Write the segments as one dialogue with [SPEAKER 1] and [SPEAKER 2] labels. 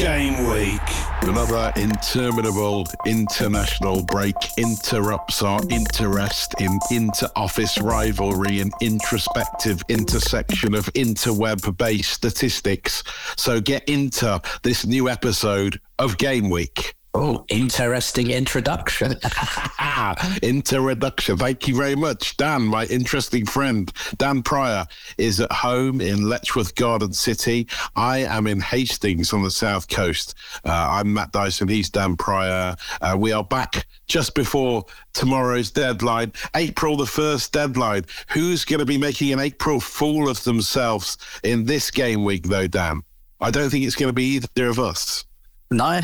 [SPEAKER 1] Game week. Another interminable international break interrupts our interest in inter-office rivalry and introspective intersection of interweb-based statistics. So get into this new episode of Game Week.
[SPEAKER 2] Oh, interesting introduction.
[SPEAKER 1] Introduction. Thank you very much. Dan, my interesting friend, Dan Pryor, is at home in Letchworth Garden City. I am in Hastings on the south coast. Uh, I'm Matt Dyson. He's Dan Pryor. Uh, we are back just before tomorrow's deadline, April the 1st deadline. Who's going to be making an April fool of themselves in this game week, though, Dan? I don't think it's going to be either of us.
[SPEAKER 2] No,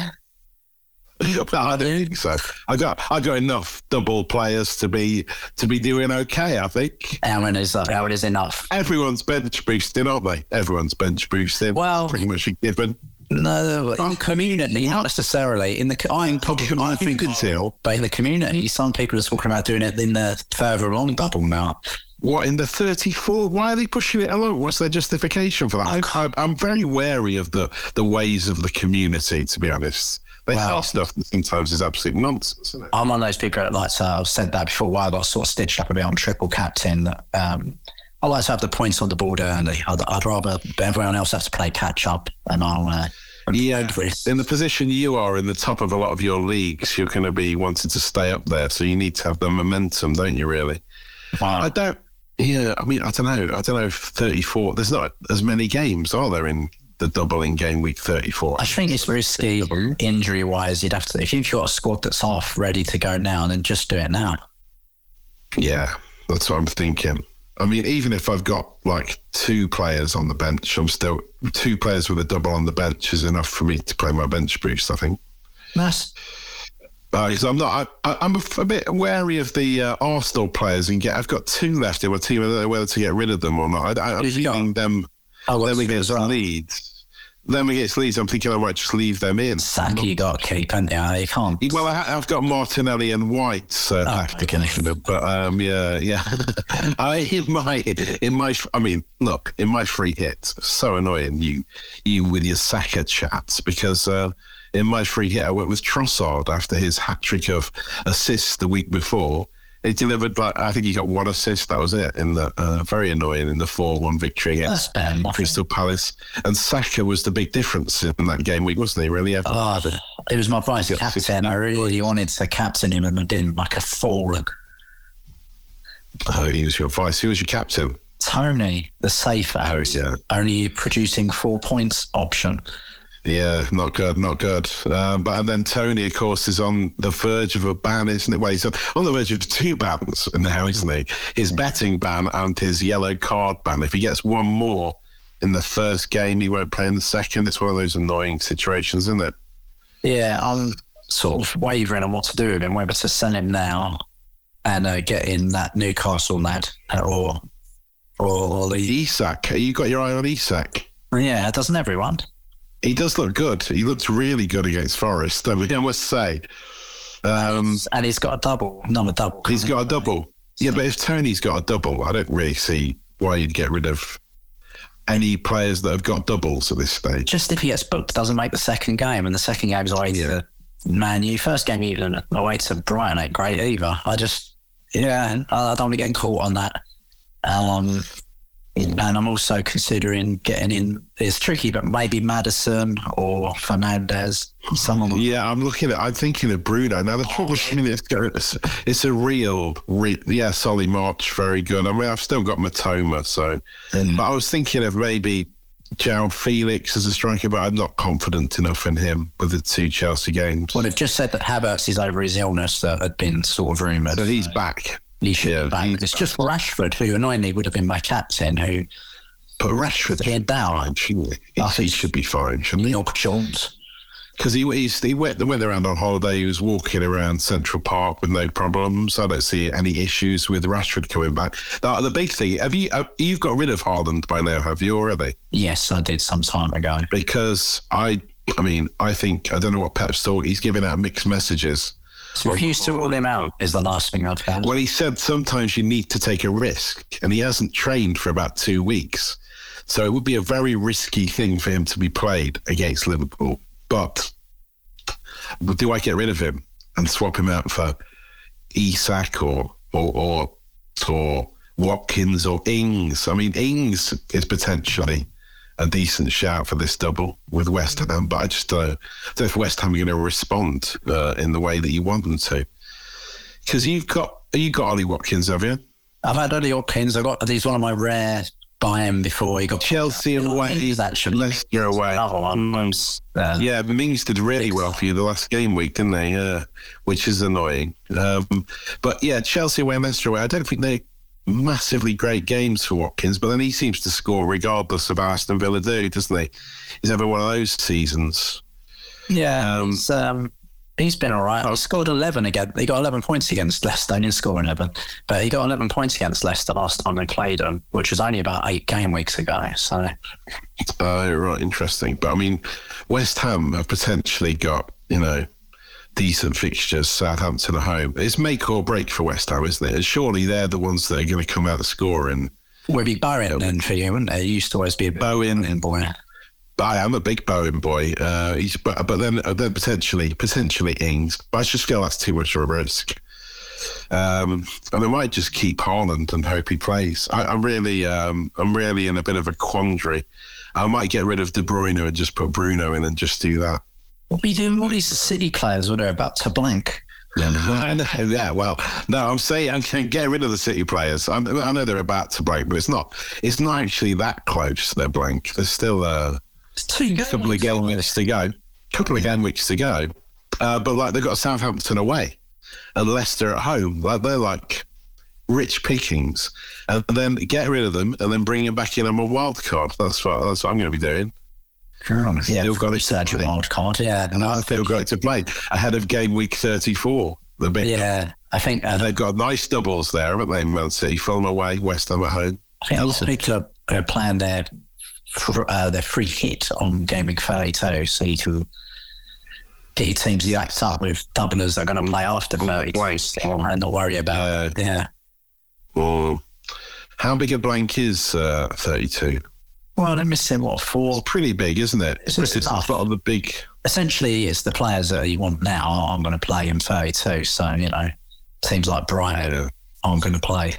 [SPEAKER 1] I don't think so. I got I got enough double players to be to be doing okay. I think
[SPEAKER 2] Aaron is uh, Aaron is enough.
[SPEAKER 1] everyone's bench boosting, aren't they? Everyone's bench boosting.
[SPEAKER 2] Well-
[SPEAKER 1] pretty much a given.
[SPEAKER 2] No, in community, not necessarily in the. co- I, I think
[SPEAKER 1] tell.
[SPEAKER 2] but in the community, some people are talking about doing it in the further along bubble now.
[SPEAKER 1] What in the thirty-four? Why are they pushing it along? What's their justification for that? I, I'm very wary of the the ways of the community. To be honest, they
[SPEAKER 2] Wow.
[SPEAKER 1] stuff that sometimes is absolute nonsense. Isn't it?
[SPEAKER 2] I'm one of those people that like to, I've said that before a while, but I sort of stitched up a bit on triple captain. Um, I like to have the points on the board early. I'd, I'd rather everyone else have to play catch up, and I'll. Uh,
[SPEAKER 1] Yeah, in the position you are in the top of a lot of your leagues, you're going to be wanting to stay up there. So you need to have the momentum, don't you? Really? I don't. Yeah, I mean, I don't know. I don't know if 34. There's not as many games, are there, in the double in game week 34?
[SPEAKER 2] I think it's risky injury wise. You'd have to, if you've got a squad that's off, ready to go now, then just do it now.
[SPEAKER 1] Yeah, that's what I'm thinking. I mean, even if I've got like two players on the bench, I'm still two players with a double on the bench is enough for me to play my bench boost. I think.
[SPEAKER 2] That's
[SPEAKER 1] Uh, I'm not. I, I'm a, a bit wary of the uh, Arsenal players, and get. I've got two left in my team. I don't know whether to get rid of them or not. I, I, I'm
[SPEAKER 2] Who've you got?
[SPEAKER 1] thinking them.
[SPEAKER 2] Oh,
[SPEAKER 1] them
[SPEAKER 2] what's-
[SPEAKER 1] against Leeds. Them against Leeds. I'm thinking I might just leave them in.
[SPEAKER 2] Saka you got to keep, haven't you? You can't.
[SPEAKER 1] Well, I, I've got Martinelli and White, so
[SPEAKER 2] Oh,
[SPEAKER 1] I have to
[SPEAKER 2] okay.
[SPEAKER 1] get them. But um, yeah, yeah. I in my in my. I mean, look, in my free hits, so annoying you you with your Saka chats because uh, in my free hit I went with Trossard after his hat trick of assists the week before. He delivered like I think he got one assist. That was it. In the uh, very annoying in the four-one victory against. Crystal Palace. And Saka was the big difference in that game week, wasn't he? Really?
[SPEAKER 2] Oh, the- it was my vice captain. I really wanted to captain him and I didn't, like a fool.
[SPEAKER 1] Oh, he was your vice. Who was your captain?
[SPEAKER 2] Tony, the safe out,
[SPEAKER 1] Yeah.
[SPEAKER 2] only producing four points option.
[SPEAKER 1] Yeah, not good, not good. Um, but and then Tony, of course, is on the verge of a ban, isn't it? Well, he's on, on the verge of two bans now, isn't he? His betting ban and his yellow card ban. If he gets one more in the first game, he won't play in the second. It's one of those annoying situations, isn't it?
[SPEAKER 2] Yeah, I'm sort of wavering on what to do with him, whether to sell him now and uh, get in that Newcastle lad or or the
[SPEAKER 1] Isak, you got your eye on Isak.
[SPEAKER 2] yeah, doesn't everyone?
[SPEAKER 1] He does look good. He looks really good against Forest. I mean, I must say. Um,
[SPEAKER 2] and he's got a double, not a double.
[SPEAKER 1] he's got a double. Yeah, but if Tony's got a double, I don't really see why you'd get rid of any players that have got doubles at this stage.
[SPEAKER 2] Just if he gets booked, doesn't make the second game, and the second game's away to Man U. First game even away to Brighton ain't great either. I just, yeah, I I don't want to get caught on that. Um, and I'm also considering getting in. It's tricky, but maybe Maddison or Fernandez. Someone.
[SPEAKER 1] Yeah, I'm looking at. I'm thinking of Bruno. Now the trouble is, it's, it's a real, re, yeah, Solly March, very good. I mean, I've still got Mitoma, so. Mm. But I was thinking of maybe Gerald Felix as a striker, but I'm not confident enough in him with the two Chelsea games.
[SPEAKER 2] Well, they've just said that Havertz is over his illness that had been sort of rumoured.
[SPEAKER 1] But he's back.
[SPEAKER 2] He should
[SPEAKER 1] Yeah, he's
[SPEAKER 2] It's just Rashford, who annoyingly would have been my captain, who
[SPEAKER 1] But Rashford,
[SPEAKER 2] head down.
[SPEAKER 1] shouldn't he?
[SPEAKER 2] I
[SPEAKER 1] He should be fine, shouldn't he?
[SPEAKER 2] Neil Jones.
[SPEAKER 1] Because he, he's, he went, went around on holiday. He was walking around Central Park with no problems. I don't see any issues with Rashford coming back. The, the big thing, have you uh, you've got rid of Haaland by now, have you already?
[SPEAKER 2] Yes, I did some time ago.
[SPEAKER 1] Because I, I mean, I think I don't know what Pep's thought, He's giving out mixed messages.
[SPEAKER 2] Refuse to rule him out is the last thing I've had.
[SPEAKER 1] Well, he said sometimes you need to take a risk, and he hasn't trained for about two weeks. So it would be a very risky thing for him to be played against Liverpool. But do I get rid of him and swap him out for Isak or or or, or Watkins or Ings? I mean, Ings is potentially a decent shout for this double with West Ham, but I just don't know if West Ham are going to respond uh, in the way that you want them to. Because you've got you got Ollie Watkins, have you?
[SPEAKER 2] I've had Ollie Hopkins. I got he's one of my rare buy him before he got
[SPEAKER 1] Chelsea away,
[SPEAKER 2] He's actually
[SPEAKER 1] Leicester away.
[SPEAKER 2] another one. Uh,
[SPEAKER 1] Yeah, Mings did really well for you the last game week, didn't they? Yeah, which is annoying. Um, but yeah, Chelsea away, Leicester away. I don't think they massively great games for Watkins, but then he seems to score regardless of Aston Villa do, doesn't he? He's having one of those seasons.
[SPEAKER 2] yeah.
[SPEAKER 1] Um,
[SPEAKER 2] he's, um, he's been all right. I scored eleven again. He got eleven points against Leicester. He didn't score eleven, but he got eleven points against Leicester last time they played him, which was only about eight game weeks ago. So
[SPEAKER 1] Oh, right, interesting. But I mean, West Ham have potentially got, you know, decent fixtures, Southampton at home. It's make or break for West Ham, isn't it? Surely they're the ones that are going to come out of scoring.
[SPEAKER 2] would be Bowen then for you, wouldn't it? He used to always be a
[SPEAKER 1] Bowen.
[SPEAKER 2] Bowen boy.
[SPEAKER 1] But I am a big Bowen boy. Uh, he's, but, but then, uh, then potentially, potentially Ings. But I just feel that's too much of a risk. Um, and I might just keep Haaland and hope he plays. I, I'm really, um, I'm really in a bit of a quandary. I might get rid of De Bruyne and just put Bruno in and just do that.
[SPEAKER 2] What are you doing? All these City players when they're about to blank.
[SPEAKER 1] I know, yeah, well, no, I'm saying I can get rid of the City players. I, I know they're about to blank, but it's not. It's not actually that close. They're blank. There's still a
[SPEAKER 2] two
[SPEAKER 1] couple of game weeks to go. Couple of game weeks to go. Uh, but like they've got Southampton away and Leicester at home. Like they're like rich pickings, and then get rid of them and then bring them back in on a wild card. That's what that's what I'm going to be doing.
[SPEAKER 2] Yeah,
[SPEAKER 1] Still got it.
[SPEAKER 2] Sergio
[SPEAKER 1] to play.
[SPEAKER 2] wild card. Yeah,
[SPEAKER 1] And I feel great to play ahead of game week 34. The big
[SPEAKER 2] yeah. I think uh,
[SPEAKER 1] They've got nice doubles there, haven't they? Man City, Fulham away, West Ham at home.
[SPEAKER 2] I think a lot of people are, are playing their fr- uh, their free hit on Game Week 32, so you can get your teams yacked up with doublers that are going to play after 32 and not worry about it. Yeah.
[SPEAKER 1] Or how big a blank is uh, 32?
[SPEAKER 2] Well, they're missing, what, four?
[SPEAKER 1] Pretty big, isn't it?
[SPEAKER 2] It's-
[SPEAKER 1] It's,
[SPEAKER 2] it's
[SPEAKER 1] a lot of the big.
[SPEAKER 2] Essentially, it's the players that you want now I'm going to play in 32. So, you know, teams like Brighton
[SPEAKER 1] Yeah.
[SPEAKER 2] aren't going to play,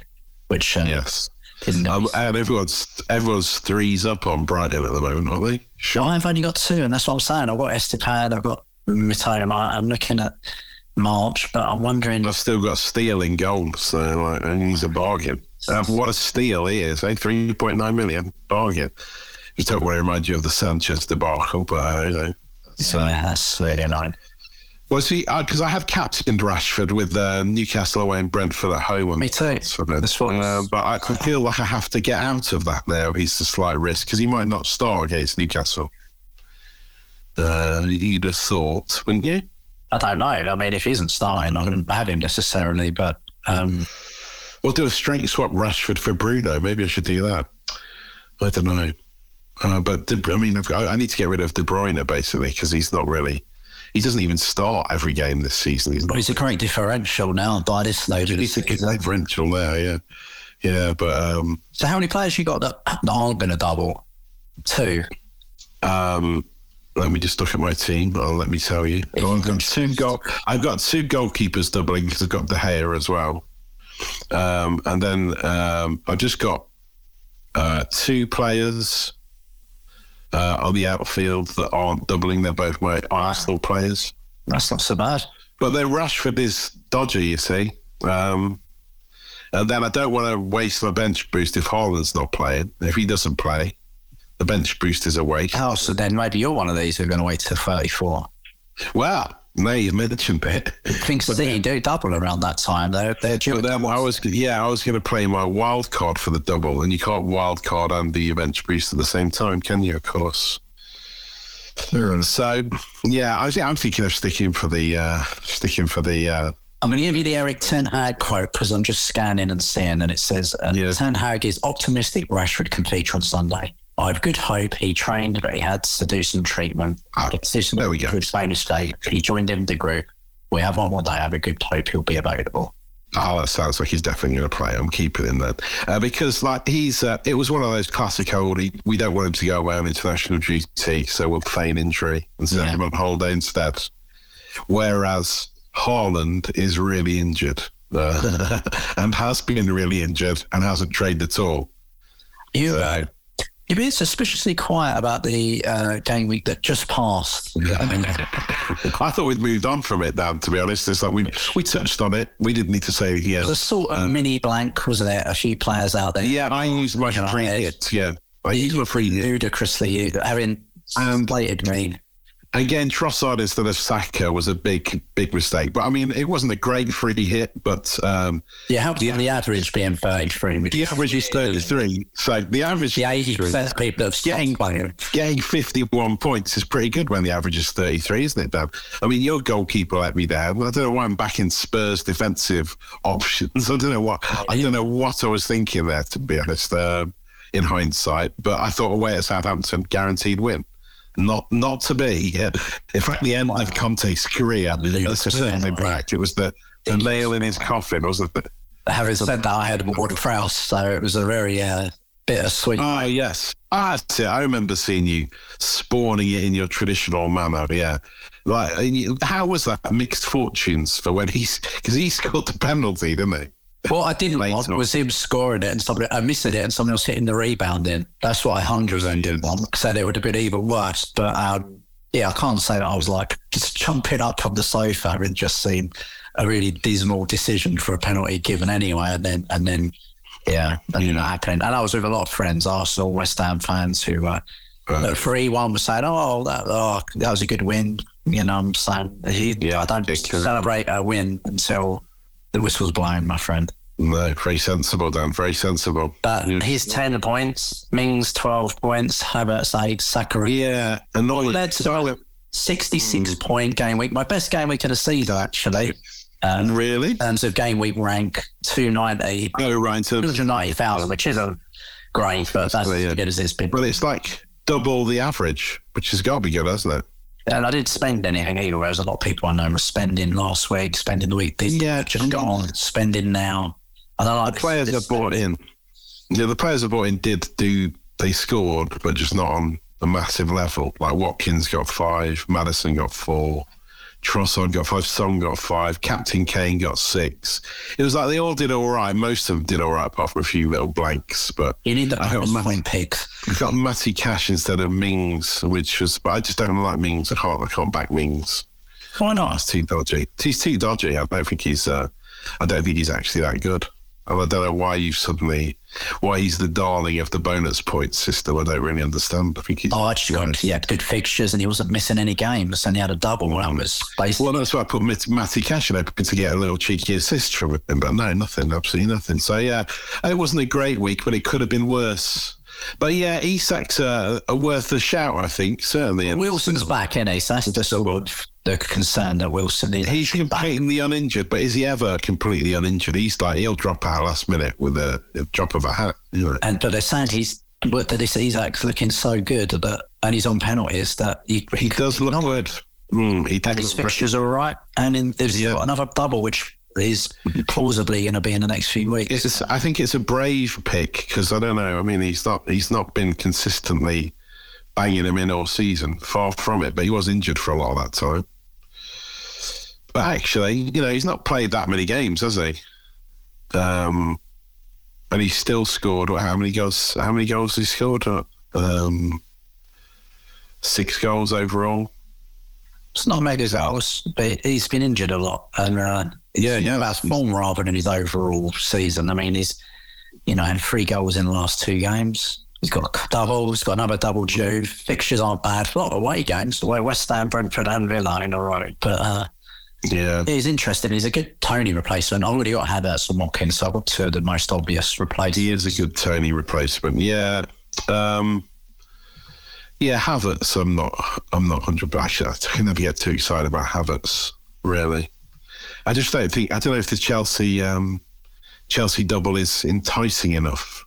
[SPEAKER 2] which uh,
[SPEAKER 1] Yes. Um, and everyone's everyone's threes up on Brighton at the moment, aren't they? Sure.
[SPEAKER 2] I've only got two, and that's what I'm saying. I've got Estupiñán, I've got Mitoma. I'm looking at March, but I'm wondering.
[SPEAKER 1] I've still got Steele in goal, so like, and he's a bargain. Uh, what a steal he is, eh? 3.9 million bargain. Just don't want to remind you of the Sanchez debacle, but uh, you know.
[SPEAKER 2] So yeah, that's really annoying.
[SPEAKER 1] Well, see, because I have captained Rashford with uh, Newcastle away and Brentford at home. And
[SPEAKER 2] Me too.
[SPEAKER 1] That's what
[SPEAKER 2] That's what-
[SPEAKER 1] uh, but I I feel like I have to get out of that now. He's a slight risk because he might not start against Newcastle. Uh, you'd have thought, wouldn't you?
[SPEAKER 2] I don't know. I mean, if he isn't starting, I wouldn't have him necessarily, but um,
[SPEAKER 1] We'll do a straight swap Rashford for Bruno. Maybe I should do that. I don't know. Uh, but De, I mean, I've got, I need to get rid of De Bruyne basically because he's not really. He doesn't even start every game this season. He's,
[SPEAKER 2] But
[SPEAKER 1] not,
[SPEAKER 2] he's a great differential now by this stage.
[SPEAKER 1] he's a good differential there. Yeah, yeah. But um,
[SPEAKER 2] So how many players you got that, that aren't going to double? Two.
[SPEAKER 1] um, let me just look at my team. Or let me tell you. I've got two goal. I've got two goalkeepers doubling because I've got De Gea as well. Um, and then um, I've just got uh, two players uh, on the outfield that aren't doubling. They're both my Arsenal players.
[SPEAKER 2] That's not so bad.
[SPEAKER 1] But then Rashford is dodgy, you see. Um, and then I don't want to waste my bench boost if Haaland's not playing. If he doesn't play, the bench boost is a waste.
[SPEAKER 2] Oh, so then maybe you're one of these who are going to wait till 34.
[SPEAKER 1] Well, now you mentioned it.
[SPEAKER 2] Things City do double around that time. They're, they're due.
[SPEAKER 1] But then I was, yeah, I was going to play my wild card for the double, and you can't wild card and do your bench boost at the same time, can you? Of course. So, yeah, I was, I'm thinking of sticking for the, uh, sticking for the, uh,
[SPEAKER 2] I'm going to give you the Erik Ten Hag quote because I'm just scanning and seeing, and it says uh,
[SPEAKER 1] Yeah.
[SPEAKER 2] Ten Hag is optimistic Rashford can feature on Sunday. I have good hope he trained, but he had to do some treatment.
[SPEAKER 1] Ah, there we go.
[SPEAKER 2] With Spanish state, he joined in the group. We have one more day. I have a good hope he'll be available.
[SPEAKER 1] Oh, that sounds like he's definitely going to play. I'm keeping him then uh, because, like, he's. Uh, it was one of those classic old. He, we don't want him to go away on international duty, so we'll feign injury and send
[SPEAKER 2] Yeah.
[SPEAKER 1] him on holiday instead. Whereas Haaland is really injured uh, and has been really injured and hasn't trained at all.
[SPEAKER 2] You,
[SPEAKER 1] So-
[SPEAKER 2] you've been suspiciously quiet about the uh, game week that just passed. I
[SPEAKER 1] thought we'd moved on from it, Dan. To be honest, it's like we we touched on it. We didn't need to say anything
[SPEAKER 2] the
[SPEAKER 1] else.
[SPEAKER 2] sort of mini blank was there. A few players out there.
[SPEAKER 1] Yeah, I used my free hit. Yeah, I used my free hit.
[SPEAKER 2] ludicrously having
[SPEAKER 1] And-
[SPEAKER 2] slated me.
[SPEAKER 1] Again, Trossard instead of Saka was a big, big mistake. But I mean, it wasn't a great free hit, but um,
[SPEAKER 2] Yeah, how the, the average being 33? Which
[SPEAKER 1] the average is 33. So the average
[SPEAKER 2] the 80% of people have
[SPEAKER 1] Getting-
[SPEAKER 2] playing.
[SPEAKER 1] getting 51 points is pretty good when the average is 33, isn't it, Dan? I mean, your goalkeeper let me down. I don't know why I'm backing Spurs defensive options. I don't know what I don't know what I was thinking there, to be honest, um, in hindsight. But I thought away at Southampton, guaranteed win. Not not to be. Yeah. In fact, the end of Conte's career, that's just certainly back. It was the, the nail in his coffin, wasn't it?
[SPEAKER 2] Having said that, I had Ward Prowse, so it was a very uh, bittersweet.
[SPEAKER 1] Ah, yes. Ah, that's it. I remember seeing you spawning it in your traditional manner. Yeah. Like, how was that? Mixed fortunes for when he's, because he scored the penalty, didn't he?
[SPEAKER 2] What I didn't want was him scoring it and somebody, I missed it and someone else hitting the rebound in. That's what I 100% didn't want. Said it would have been even worse. But um, yeah, I can't say that I was like just jumping up from the sofa and just seen a really dismal decision for a penalty given anyway. And then, and then, yeah, and you know, happening. And I was with a lot of friends, Arsenal, West Ham fans who uh,
[SPEAKER 1] Right.
[SPEAKER 2] three one was saying, "Oh, that oh, that was a good win." You know, I'm saying, he,
[SPEAKER 1] Yeah,
[SPEAKER 2] I don't celebrate a win until the whistle's blown, my friend.
[SPEAKER 1] No, very sensible, Dan. Very sensible.
[SPEAKER 2] But
[SPEAKER 1] Yeah.
[SPEAKER 2] he's 10 points, Mings 12 points, Havertz 8, Sakura.
[SPEAKER 1] Yeah. And all
[SPEAKER 2] Led to 66
[SPEAKER 1] Hmm.
[SPEAKER 2] point game week. My best game week of the season, actually. Um,
[SPEAKER 1] Really?
[SPEAKER 2] in terms of game week rank, 290,
[SPEAKER 1] Oh, right. So,
[SPEAKER 2] 290,000, which isn't great, but that's
[SPEAKER 1] Yeah.
[SPEAKER 2] as good as it's been.
[SPEAKER 1] well, it's like double the average, which has got to be good, hasn't it?
[SPEAKER 2] And I didn't spend anything either, whereas a lot of people I know were spending last week, spending the week. This
[SPEAKER 1] Yeah,
[SPEAKER 2] just gone, spending now. I don't like
[SPEAKER 1] The players
[SPEAKER 2] this-
[SPEAKER 1] that bought in, yeah, the players that bought in did do, they scored, but just not on a massive level. Like Watkins got five, Maddison got four, Trossard got five, Song got five, Captain Kane got six. It was like they all did all right. Most of them did all right, apart from a few little blanks. But
[SPEAKER 2] You need the
[SPEAKER 1] I got
[SPEAKER 2] bonus
[SPEAKER 1] Ma-
[SPEAKER 2] point picks.
[SPEAKER 1] we got Matty Cash instead of Mings, which was, but I just don't like Mings. I can't, I can't back Mings.
[SPEAKER 2] Why not?
[SPEAKER 1] That's too dodgy. He's too dodgy. I don't think he's. Uh, I don't think he's actually that good. And I don't know why you suddenly, why he's the darling of the bonus point system. I don't really understand. I think he's.
[SPEAKER 2] Oh, just got he had good fixtures and he wasn't missing any games and he had a double. That was basically
[SPEAKER 1] Well, that's why I put Mat- Matty Cash in hoping to get a little cheeky assist from him, but no, nothing, absolutely nothing. So yeah, it wasn't a great week, but it could have been worse. But yeah, Isak's uh, a worth a shout, I think, certainly.
[SPEAKER 2] Wilson's back, isn't he? So that's the sort of the concern that Wilson is.
[SPEAKER 1] He's completely uninjured, but is he ever completely uninjured? He's like he'll drop out last minute with a, a drop of a hat. You know.
[SPEAKER 2] And but they're saying he's but that Isak's looking so good that, and he's on penalties that he,
[SPEAKER 1] He does look good. Mm, he
[SPEAKER 2] and his fixtures are right. And in, there's
[SPEAKER 1] Yeah.
[SPEAKER 2] got another double, which is plausibly going to be in the next few weeks.
[SPEAKER 1] It's, I think it's a brave pick because I don't know. I mean, he's not he's not been consistently banging him in all season. Far from it, but he was injured for a lot of that time. But actually, you know, he's not played that many games, has he? Um, and he still scored. What? How many goals? How many goals he scored? Um, six goals overall.
[SPEAKER 2] It's not made mega goals, but he's been injured a lot. And uh,
[SPEAKER 1] Yeah,
[SPEAKER 2] yeah,
[SPEAKER 1] yeah.
[SPEAKER 2] that's form rather than his overall season. I mean, he's, you know, had three goals in the last two games. He's got a double, he's got another double due. Fixtures aren't bad. A lot of away games, the way West Ham, Brentford, and Villa in a row. But uh,
[SPEAKER 1] Yeah,
[SPEAKER 2] he's interesting. He's a good Tony replacement. I already got Havertz and Watkins, so I've got two of the most obvious replacements.
[SPEAKER 1] he is a good Tony replacement. Yeah, um, yeah. Havertz, I'm not. I'm not hundred. Actually, I can never get too excited about Havertz. Really, I just don't think. I don't know if the Chelsea um, Chelsea double is enticing enough.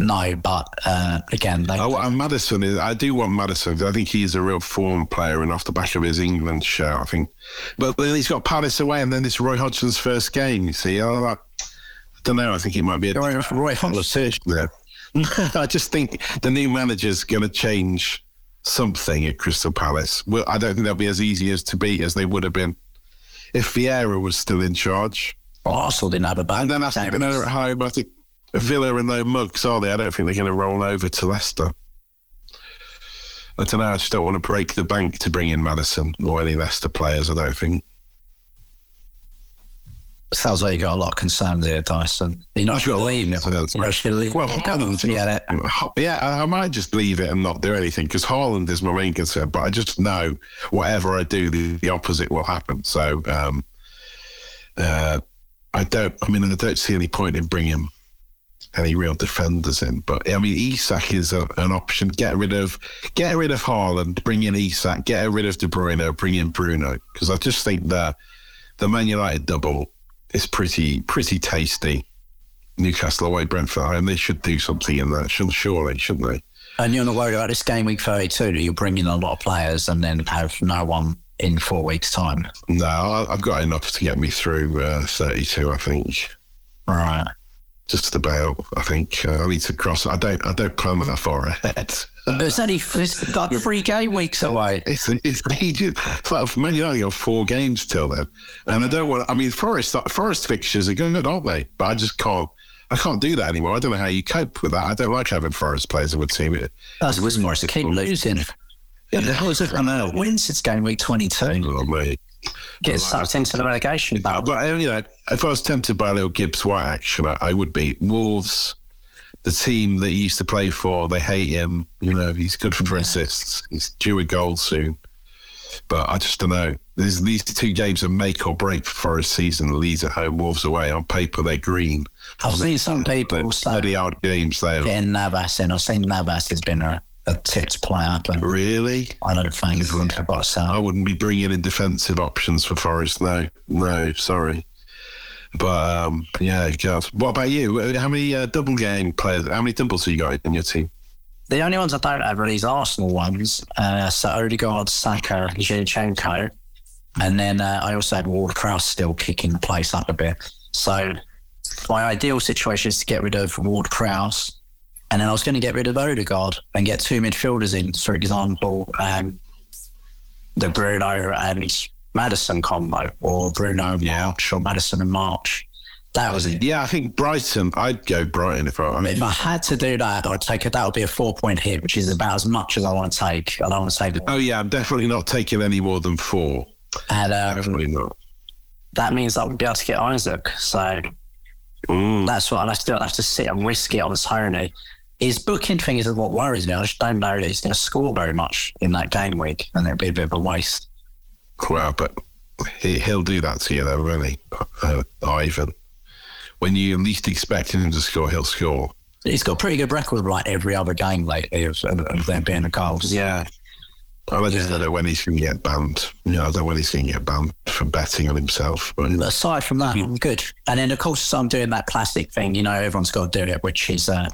[SPEAKER 2] No, but uh, again, they,
[SPEAKER 1] Oh, and Maddison is. I do want Maddison. I think he's a real form player, and off the back of his England shirt, I think. But then he's got Palace away, and then it's Roy Hodgson's first game. You see, oh, I don't know. I think it might be a
[SPEAKER 2] Roy, Roy Hodgson.
[SPEAKER 1] there. I just think the new manager's going to change something at Crystal Palace. Well, I don't think they'll be as easy as to beat as they would have been if Vieira was still in charge.
[SPEAKER 2] Arsenal didn't have a bad
[SPEAKER 1] And then I think
[SPEAKER 2] game.
[SPEAKER 1] they're at home. I think Villa and no mugs, are they? I don't think they're going to roll over to Leicester. I don't know. I just don't want to break the bank to bring in Maddison or any Leicester players. I don't think.
[SPEAKER 2] Sounds like you got a lot of concern there, Dyson. You're not sure to leave now. You're to leave.
[SPEAKER 1] Well,
[SPEAKER 2] yeah,
[SPEAKER 1] Yeah, I I might just leave it and not do anything because Haaland is my main concern. But I just know whatever I do, the, the opposite will happen. So um, uh, I don't. I mean, I don't see any point in bringing any real defenders in. But I mean, Isak is a, an option. Get rid of get rid of Haaland, bring in Isak. Get rid of De Bruyne, bring in Bruno. Because I just think the the Man United double is pretty pretty tasty. Newcastle away, Brentford home. They should do something in that, surely, shouldn't they?
[SPEAKER 2] And you're not worried about this game week 32 that you'll bring in a lot of players and then have no one in four weeks' time.
[SPEAKER 1] No, I've got enough to get me through uh, 32. I think
[SPEAKER 2] Right.
[SPEAKER 1] Just about. I think uh, I need to cross. I don't. I don't plan that far ahead.
[SPEAKER 2] It's only it's like three game weeks away.
[SPEAKER 1] It's it's ages. Well, for me, I got four games till then, and I don't want. I mean, Forest Forest fixtures are good, aren't they? But I just can't. I can't do that anymore. I don't know how you cope with that. I don't like having Forest players in my team. It,
[SPEAKER 2] That's Wismore to keep losing. Yeah, the hell is it? I know. Wins its game week 22.
[SPEAKER 1] oh, me.
[SPEAKER 2] Gets sucked into the relegation battle.
[SPEAKER 1] But uh, you know, if I was tempted by a little Gibbs White action, I, I would be Wolves. The team that he used to play for, they hate him. You know, he's good for assists. He's due a goal soon. But I just don't know. There's, these two games are make or break for Forest season. Leeds at home, Wolves away. On paper, they're green.
[SPEAKER 2] I've seen some people say
[SPEAKER 1] Thirty odd games there.
[SPEAKER 2] getting Navas in. I've seen Navas has been a, a tipped player, but
[SPEAKER 1] Really?
[SPEAKER 2] I don't think I've got to
[SPEAKER 1] I wouldn't be bringing in defensive options for Forest. No, no, sorry. But um, yeah, God. What about you? How many uh, double game players? How many doubles have you got in your team?
[SPEAKER 2] The only ones I don't have are these Arsenal ones. Uh, so Odegaard, Saka, Zinchenko. And then uh, I also had Ward Prowse still kicking the place up a bit. So my ideal situation is to get rid of Ward Prowse. And then I was going to get rid of Odegaard and get two midfielders in, for example, um, the Bruno and Maddison combo, or Bruno and March, or Maddison and March. That was it.
[SPEAKER 1] Yeah, I think Brighton. I'd go Brighton if I. I mean,
[SPEAKER 2] If I had to do that, I'd take it. That would be a four point hit, which is about as much as I want to take. I don't want to take
[SPEAKER 1] oh yeah, I'm definitely not taking any more than four.
[SPEAKER 2] And uh,
[SPEAKER 1] Definitely not.
[SPEAKER 2] that means I would be able to get Isak. So
[SPEAKER 1] Mm.
[SPEAKER 2] that's what I'll still have to sit and risk it on Tony. His booking thing is what worries me. I just don't know that he's going to score very much in that game week, and it'd be a bit of a waste.
[SPEAKER 1] Well, but he, he'll do that to you, though, won't he, uh, Ivan? When you least expect him to score, he'll score.
[SPEAKER 2] He's got a pretty good record of like every other game lately of, of, of there being a goals.
[SPEAKER 1] Yeah. I just don't know when he's going to get banned. You know, I don't know when he's going to get banned for betting on himself. But
[SPEAKER 2] But aside from that, I'm good. And then, of course, I'm doing that classic thing. You know, everyone's got to do it, which is uh,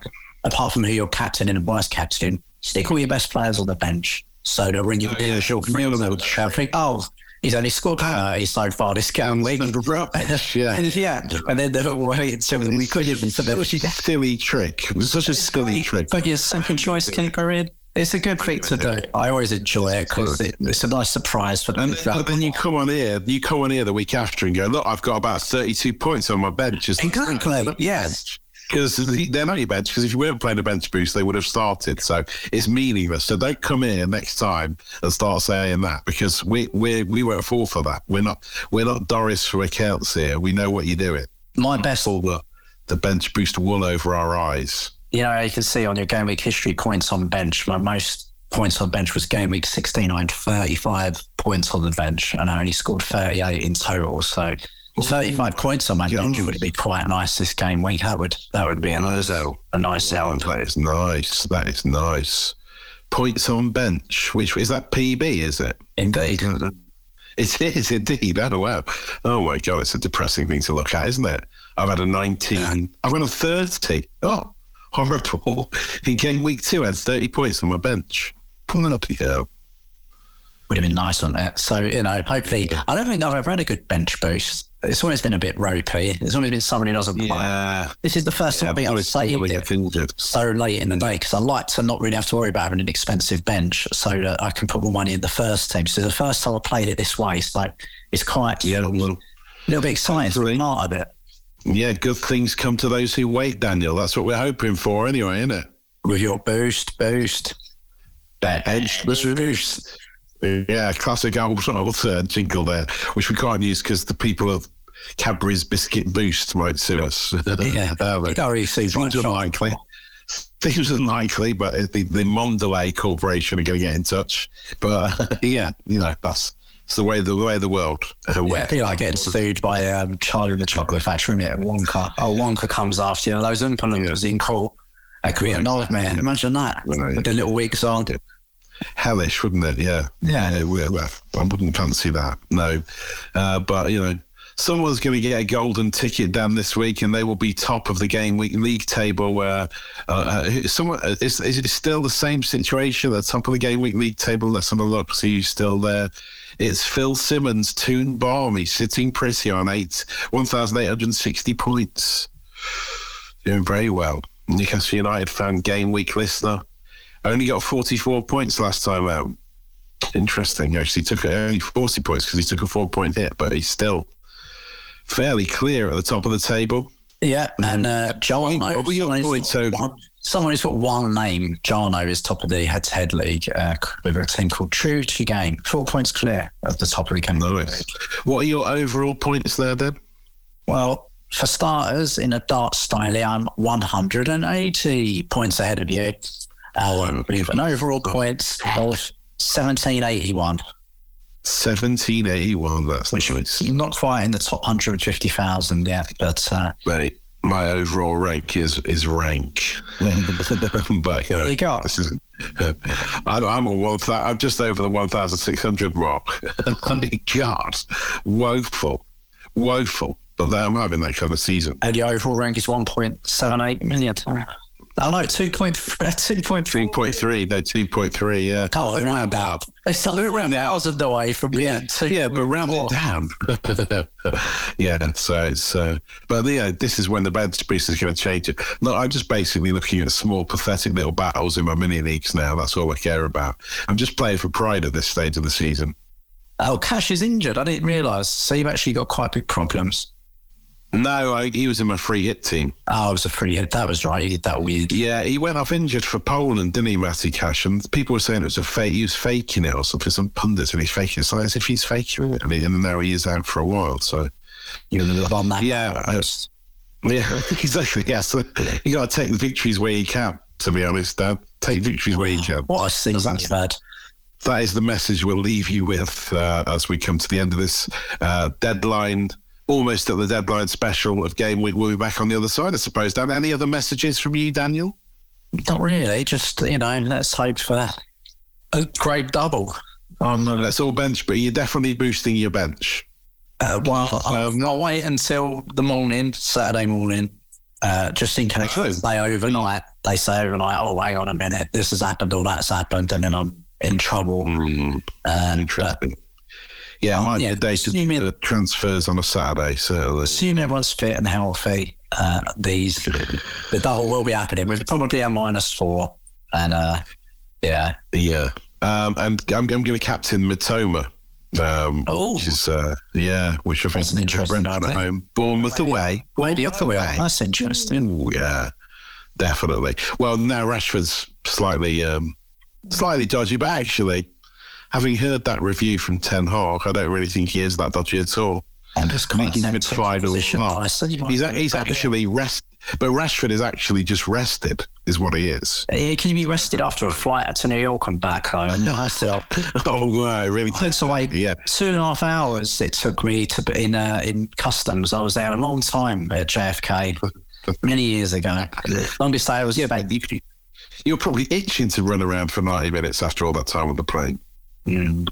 [SPEAKER 2] apart from who you're captain and vice captain, stick all your best players on the bench. So that when you
[SPEAKER 1] Oh, yeah,
[SPEAKER 2] think, oh, he's only scored uh, 30 so far this game week.
[SPEAKER 1] Yeah.
[SPEAKER 2] And yeah, and then they're all waiting until the week even for them.
[SPEAKER 1] Silly trick. It was such a silly trick.
[SPEAKER 2] But your second choice can go in. It's a good thing to do. I always enjoy it because it, it's a nice surprise for them.
[SPEAKER 1] And but then you come on here, you come on here the week after and go, look, I've got about 32 points on my bench.
[SPEAKER 2] Exactly, yes.
[SPEAKER 1] Because they're not your bench, because if you weren't playing a bench boost, they would have started. So it's meaningless. So don't come in next time and start saying that because we we we won't fall for that. We're not we're not Doris for accounts here. We know what you're doing.
[SPEAKER 2] My best,
[SPEAKER 1] All the the bench boost wool over our eyes.
[SPEAKER 2] you know, you can see on your game week history points on bench. My most points on bench was game week 16. I had 35 points on the bench and I only scored 38 in total. So 35 points on my bench would be quite nice this game week. That would that would be a nice, a nice element.
[SPEAKER 1] That is nice. That is nice. Points on bench. Which is that PB? Is it?
[SPEAKER 2] Indeed.
[SPEAKER 1] It is indeed. Oh wow. Oh my god, it's a depressing thing to look at, isn't it? I've had a 19. I've got a 30. Oh, horrible. In game week two, I had 30 points on my bench. Pulling up here.
[SPEAKER 2] would have been nice on that. So, you know, hopefully, I don't think I've ever had a good bench boost. It's always been a bit ropey. There's always been someone who doesn't play.
[SPEAKER 1] Yeah.
[SPEAKER 2] This is the first time I think I've saved
[SPEAKER 1] we
[SPEAKER 2] it so late in the day because I like to not really have to worry about having an expensive bench so that I can put more money in the first team. So the first time I played it this way, it's like, it's quite
[SPEAKER 1] Yeah,
[SPEAKER 2] a little bit exciting. It's part of it.
[SPEAKER 1] yeah, good things come to those who wait, Daniel. That's what we're hoping for anyway, isn't it?
[SPEAKER 2] With your boost, boost, bench, boost.
[SPEAKER 1] Yeah, classic old, old uh, jingle there, which we can't use because the people of Cadbury's Biscuit Boost might sue us.
[SPEAKER 2] Yeah, you don't really see much
[SPEAKER 1] Seems unlikely. Seems unlikely, but the, the Mondelez Corporation are going to get in touch. But uh, yeah, you know, that's, that's the way the way of the world. Uh,
[SPEAKER 2] Yeah, I feel like getting sued by um, Charlie and the Chocolate Factory, isn't it? Wonka. Oh, Wonka comes after you. know Those Oompa in court. That could be a nightman. Imagine that. With the little wigs on.
[SPEAKER 1] Hellish, wouldn't it? Yeah.
[SPEAKER 2] Yeah.
[SPEAKER 1] well, I wouldn't fancy that. No. Uh, but, you know, someone's going to get a golden ticket down this week and they will be top of the game week league table where uh, uh, someone is, is it still the same situation at the top of the game week league table? Let's have a look. See who's still there. It's Phil Simmons, Toon Balmy, sitting pretty on eight, 1,860 points. Doing very well. Newcastle United fan game week listener. Only got 44 points last time out. Interesting. Actually, took only 40 points because he took a four point hit, but he's still fairly clear at the top of the table.
[SPEAKER 2] Yeah, and uh, Jono.
[SPEAKER 1] What your
[SPEAKER 2] someone who's
[SPEAKER 1] points,
[SPEAKER 2] got
[SPEAKER 1] so-
[SPEAKER 2] Someone who's got one name, Jono, is top of the head-to-head league uh, with a team called True to Game. Four points clear at the top of the game.
[SPEAKER 1] Nice. What are your overall points there, then?
[SPEAKER 2] Well, for starters, in a dart style, I'm 180 points ahead of you. Uh, with an overall points of 1781,
[SPEAKER 1] 1781. That's
[SPEAKER 2] which
[SPEAKER 1] nice.
[SPEAKER 2] not quite in the top 150,000 yet, but uh,
[SPEAKER 1] Mate, my overall rank is is rank. but you know,
[SPEAKER 2] you go.
[SPEAKER 1] This is, I, I'm on one. thou- I'm just over the 1,600 mark. Holy God, woeful, woeful. But I'm having that kind of season.
[SPEAKER 2] and the overall rank is 1.78 million. Oh no, 2.3. 2.3.
[SPEAKER 1] 3.3, no, 2.3, yeah.
[SPEAKER 2] Oh, round out. They started around the thousand away from the end. So,
[SPEAKER 1] Yeah, but round it down. yeah, so it's, uh, but yeah, this is when the bench boost is going to change it. Look, I'm just basically looking at small, pathetic little battles in my mini leagues now. That's all I care about. I'm just playing for pride at this stage of the season.
[SPEAKER 2] Oh, Cash is injured. I didn't realise. So you've actually got quite big problems.
[SPEAKER 1] No, I, he was in my free hit team.
[SPEAKER 2] Oh, it was a free hit. That was right. He did that weird.
[SPEAKER 1] Yeah, he went off injured for Poland, didn't he, Matty Cash? And people were saying it was a fake. He was faking it or something. Some pundits and he's faking it. So as if he's faking it, and, he, and now he is out for a while. So
[SPEAKER 2] You know, on that.
[SPEAKER 1] Yeah, I yeah, exactly. Yeah, so you got to take the victories where you can. To be honest, Dad, take victories where you can.
[SPEAKER 2] What a season you've had.
[SPEAKER 1] That is the message we'll leave you with uh, as we come to the end of this uh, deadline. Almost at the deadline special of game week. We'll be back on the other side, I suppose. Dan, any other messages from you, Daniel?
[SPEAKER 2] Not really. Just, you know, let's hope for a great double. Um,
[SPEAKER 1] Let's all bench, but you're definitely boosting your bench.
[SPEAKER 2] uh, well, um, I'll not wait until the morning, Saturday morning, uh, just in case
[SPEAKER 1] Oh.
[SPEAKER 2] they overnight. they say overnight, oh, hang on a minute, this has happened or that's happened, and then I'm in trouble.
[SPEAKER 1] Mm,
[SPEAKER 2] And uh,
[SPEAKER 1] interesting. Yeah, I might
[SPEAKER 2] yeah,
[SPEAKER 1] yeah, day to
[SPEAKER 2] you
[SPEAKER 1] the transfers on a Saturday, certainly.
[SPEAKER 2] assume everyone's fit and healthy, uh, these the double will be happening. We're probably a minus four, and uh, yeah,
[SPEAKER 1] Yeah. Um, and I'm, I'm going to captain Mitoma. Um,
[SPEAKER 2] Oh.
[SPEAKER 1] which is, uh, yeah, which I think
[SPEAKER 2] is an interesting
[SPEAKER 1] Brentford at home. Bournemouth away.
[SPEAKER 2] maybe up the way. That's interesting.
[SPEAKER 1] Ooh, yeah, definitely. Well, now Rashford's slightly, um, slightly dodgy, but actually, having heard that review from Ten Hag, I don't really think he is that dodgy at all.
[SPEAKER 2] And just
[SPEAKER 1] Making mid final He's, he's he's actually rest, but Rashford is actually just rested, is what he is.
[SPEAKER 2] Yeah, can you be rested after a flight to New York and back home? No, I still.
[SPEAKER 1] Oh, wow, really?
[SPEAKER 2] It's away.
[SPEAKER 1] Yeah.
[SPEAKER 2] Two and a half hours it took me to be in uh, in customs. I was there a long time at JFK, many years ago. Longest day I was
[SPEAKER 1] Yeah,
[SPEAKER 2] about
[SPEAKER 1] you, you're probably itching to run around for 90 minutes after all that time on the plane.
[SPEAKER 2] Mm.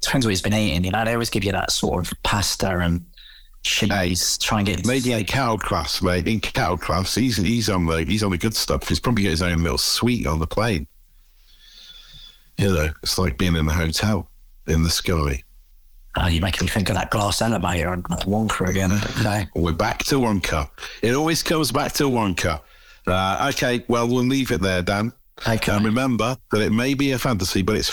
[SPEAKER 2] Depends what he's been eating. You know, they always give you that sort of pasta and cheese. Try and get
[SPEAKER 1] Maybe in cow class, mate. In cattle class, he's he's on the he's on the good stuff. He's probably got his own little suite on the plane. You know, it's like being in a hotel in the sky.
[SPEAKER 2] Oh, you're making me think of that glass elevator and Wonka again. Okay.
[SPEAKER 1] We're back to Wonka. It always comes back to Wonka. Uh, okay, well we'll leave it there, Dan.
[SPEAKER 2] Okay.
[SPEAKER 1] And remember that it may be a fantasy, but it's